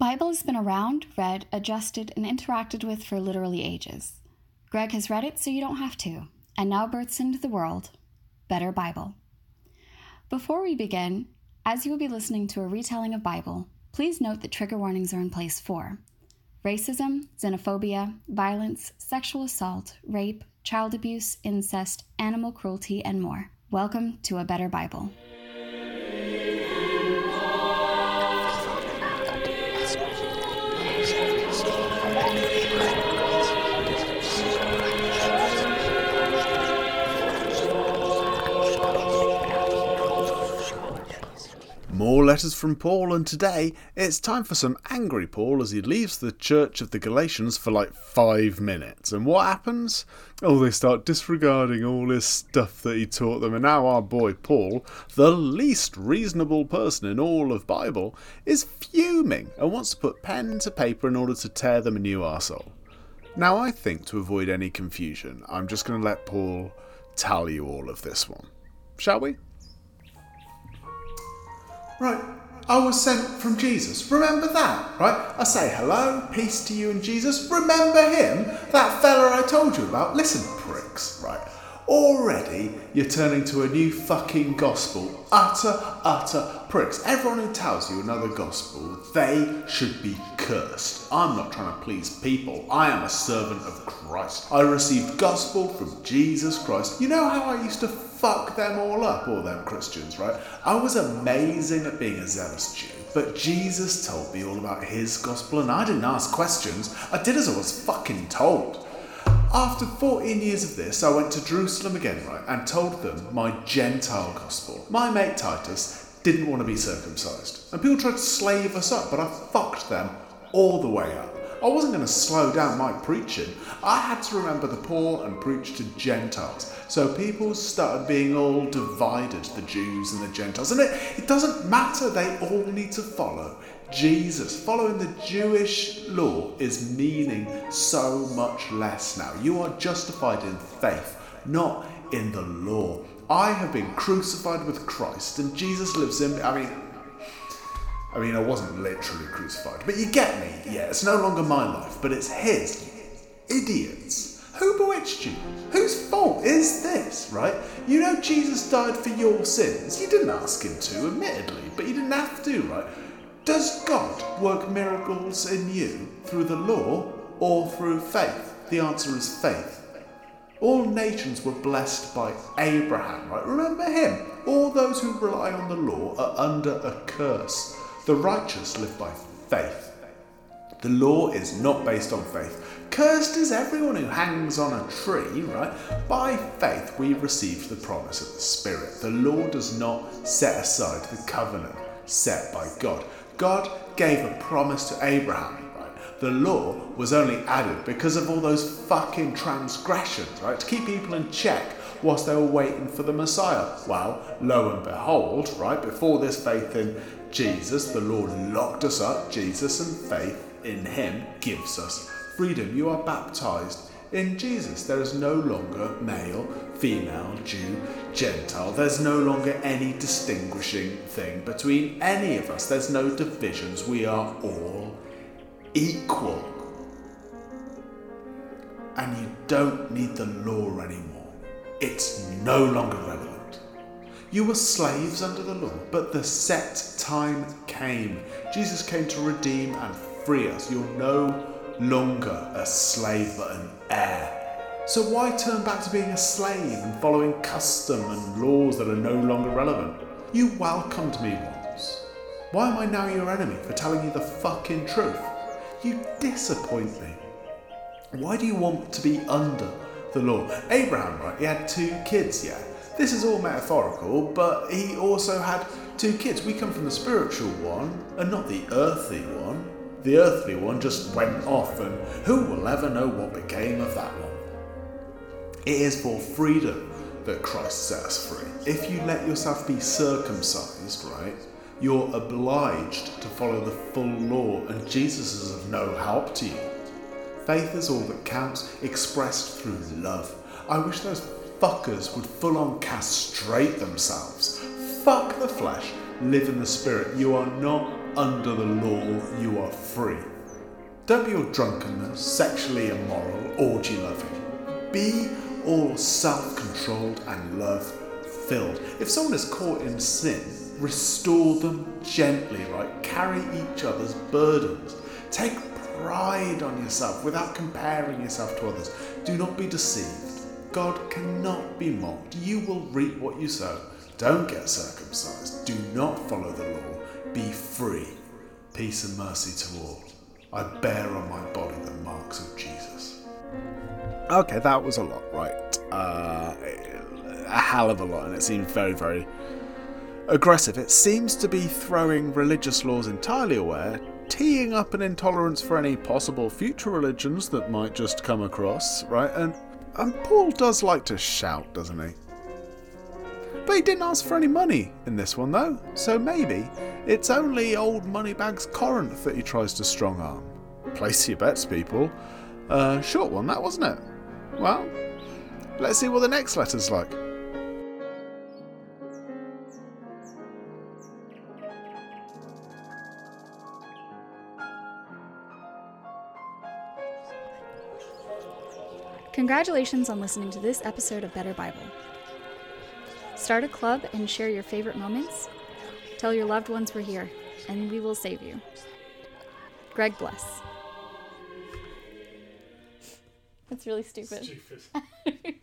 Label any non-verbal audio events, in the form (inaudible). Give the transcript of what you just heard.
Bible has been around, read, adjusted, and interacted with for literally ages. Greg has read it so you don't have to, and now births into the world Better Bible. Before we begin, as you will be listening to a retelling of Bible, please note that trigger warnings are in place for racism, xenophobia, violence, sexual assault, rape, child abuse, incest, animal cruelty, and more. Welcome to A Better Bible. Letters from Paul, and today it's time for some angry Paul as he leaves the church of the Galatians for like five minutes. And what happens? Oh, they start disregarding all this stuff that he taught them, and now our boy Paul, the least reasonable person in all of Bible, is fuming and wants to put pen to paper in order to tear them a new arsehole. Now, I think to avoid any confusion, I'm just going to let Paul tell you all of this one. Shall we? Right, I was sent from Jesus. Remember that, right? I say hello, peace to you and Jesus. Remember him? That fella I told you about? Listen, pricks, right? Already you're turning to a new fucking gospel. Utter, utter pricks. Everyone who tells you another gospel, they should be cursed. I'm not trying to please people. I am a servant of Christ. I received gospel from Jesus Christ. You know how I used to fuck them all up, all them Christians, right? I was amazing at being a zealous Jew. But Jesus told me all about his gospel and I didn't ask questions. I did as I was fucking told. After 14 years of this, I went to Jerusalem again, right, and told them my Gentile gospel. My mate Titus didn't want to be circumcised. And people tried to slave us up, but I fucked them all the way up. I wasn't going to slow down my preaching. I had to remember the poor and preach to Gentiles. So people started being all divided, the Jews and the Gentiles. And it, it doesn't matter, they all need to follow Jesus. Following the Jewish law is meaning so much less now. You are justified in faith, not in the law. I have been crucified with Christ, and Jesus lives in me. I mean, I mean, I wasn't literally crucified, but you get me. Yeah, it's no longer my life, but it's his. Idiots. Who bewitched you? Whose fault is this, right? You know Jesus died for your sins. You didn't ask him to, admittedly, but you didn't have to, right? Does God work miracles in you through the law or through faith? The answer is faith. All nations were blessed by Abraham, right? Remember him. All those who rely on the law are under a curse. The righteous live by faith. The law is not based on faith. Cursed is everyone who hangs on a tree, right? By faith, we received the promise of the Spirit. The law does not set aside the covenant set by God. God gave a promise to Abraham, right? The law was only added because of all those fucking transgressions, right? To keep people in check whilst they were waiting for the Messiah. Well, lo and behold, right, before this faith in Jesus, the Lord locked us up. Jesus and faith in Him gives us freedom. You are baptized in Jesus. There is no longer male, female, Jew, Gentile. There's no longer any distinguishing thing between any of us. There's no divisions. We are all equal. And you don't need the law anymore. It's no longer relevant. You were slaves under the law, but the set time came. Jesus came to redeem and free us. You're no longer a slave but an heir. So why turn back to being a slave and following custom and laws that are no longer relevant? You welcomed me once. Why am I now your enemy for telling you the fucking truth? You disappoint me. Why do you want to be under the law? Abraham, right, he had two kids, yeah. This is all metaphorical, but he also had two kids. We come from the spiritual one and not the earthly one. The earthly one just went off, and who will ever know what became of that one? It is for freedom that Christ set us free. If you let yourself be circumcised, right, you're obliged to follow the full law, and Jesus is of no help to you. Faith is all that counts, expressed through love. I wish those fuckers would full on castrate themselves. Fuck the flesh, live in the spirit. You are not under the law, you are free. Don't be all drunkenness, sexually immoral, orgy loving. Be all self controlled and love filled. If someone is caught in sin, restore them gently, right? Carry each other's burdens. Take pride on yourself without comparing yourself to others. Do not be deceived. God cannot be mocked. You will reap what you sow. Don't get circumcised. Do not follow the law. Be free. Peace and mercy to all. I bear on my body the marks of Jesus. Okay, that was a lot, right? Uh, a hell of a lot, and it seemed very, very aggressive. It seems to be throwing religious laws entirely away, teeing up an intolerance for any possible future religions that might just come across, right? And and Paul does like to shout, doesn't he? But he didn't ask for any money in this one, though, so maybe it's only old Moneybags Corinth that he tries to strong arm. Place your bets, people. Uh, short one, that wasn't it? Well, let's see what the next letter's like. Congratulations on listening to this episode of Better Bible. Start a club and share your favorite moments. Tell your loved ones we're here, and we will save you. Greg bless. That's really stupid. Stupid. (laughs)